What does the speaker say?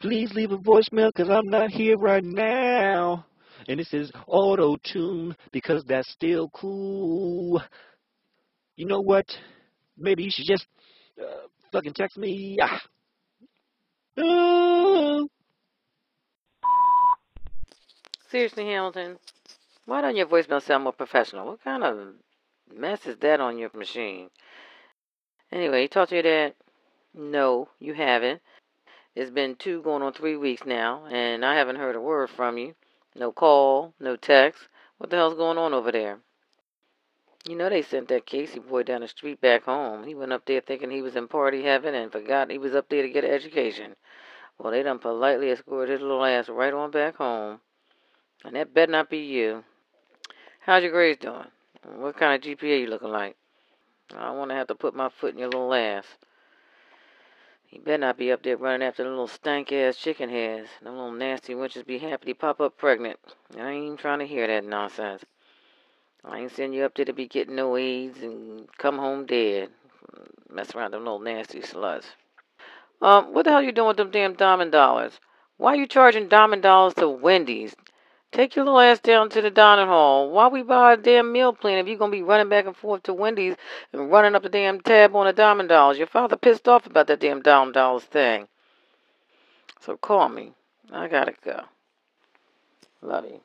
Please leave a voicemail because I'm not here right now. And this is auto tune because that's still cool. You know what? Maybe you should just uh, fucking text me. Ah. Seriously, Hamilton, why don't your voicemail sound more professional? What kind of mess is that on your machine? Anyway, you talked to your dad? No, you haven't. It's been two going on three weeks now, and I haven't heard a word from you. No call, no text. What the hell's going on over there? You know they sent that Casey boy down the street back home. He went up there thinking he was in party heaven and forgot he was up there to get an education. Well, they done politely escorted his little ass right on back home. And that better not be you. How's your grades doing? What kind of GPA you looking like? I don't want to have to put my foot in your little ass. You better not be up there running after little stank ass chicken heads. Them little nasty wenches be happy to pop up pregnant. I ain't even trying to hear that nonsense. I ain't sending you up there to be getting no AIDS and come home dead. Mess around them little nasty sluts. Um, what the hell you doing with them damn diamond dollars? Why are you charging diamond dollars to Wendy's? Take your little ass down to the dining hall. Why we buy a damn meal plan if you're gonna be running back and forth to Wendy's and running up the damn tab on the diamond dollars? Your father pissed off about that damn diamond dollars thing. So call me. I gotta go. Love you.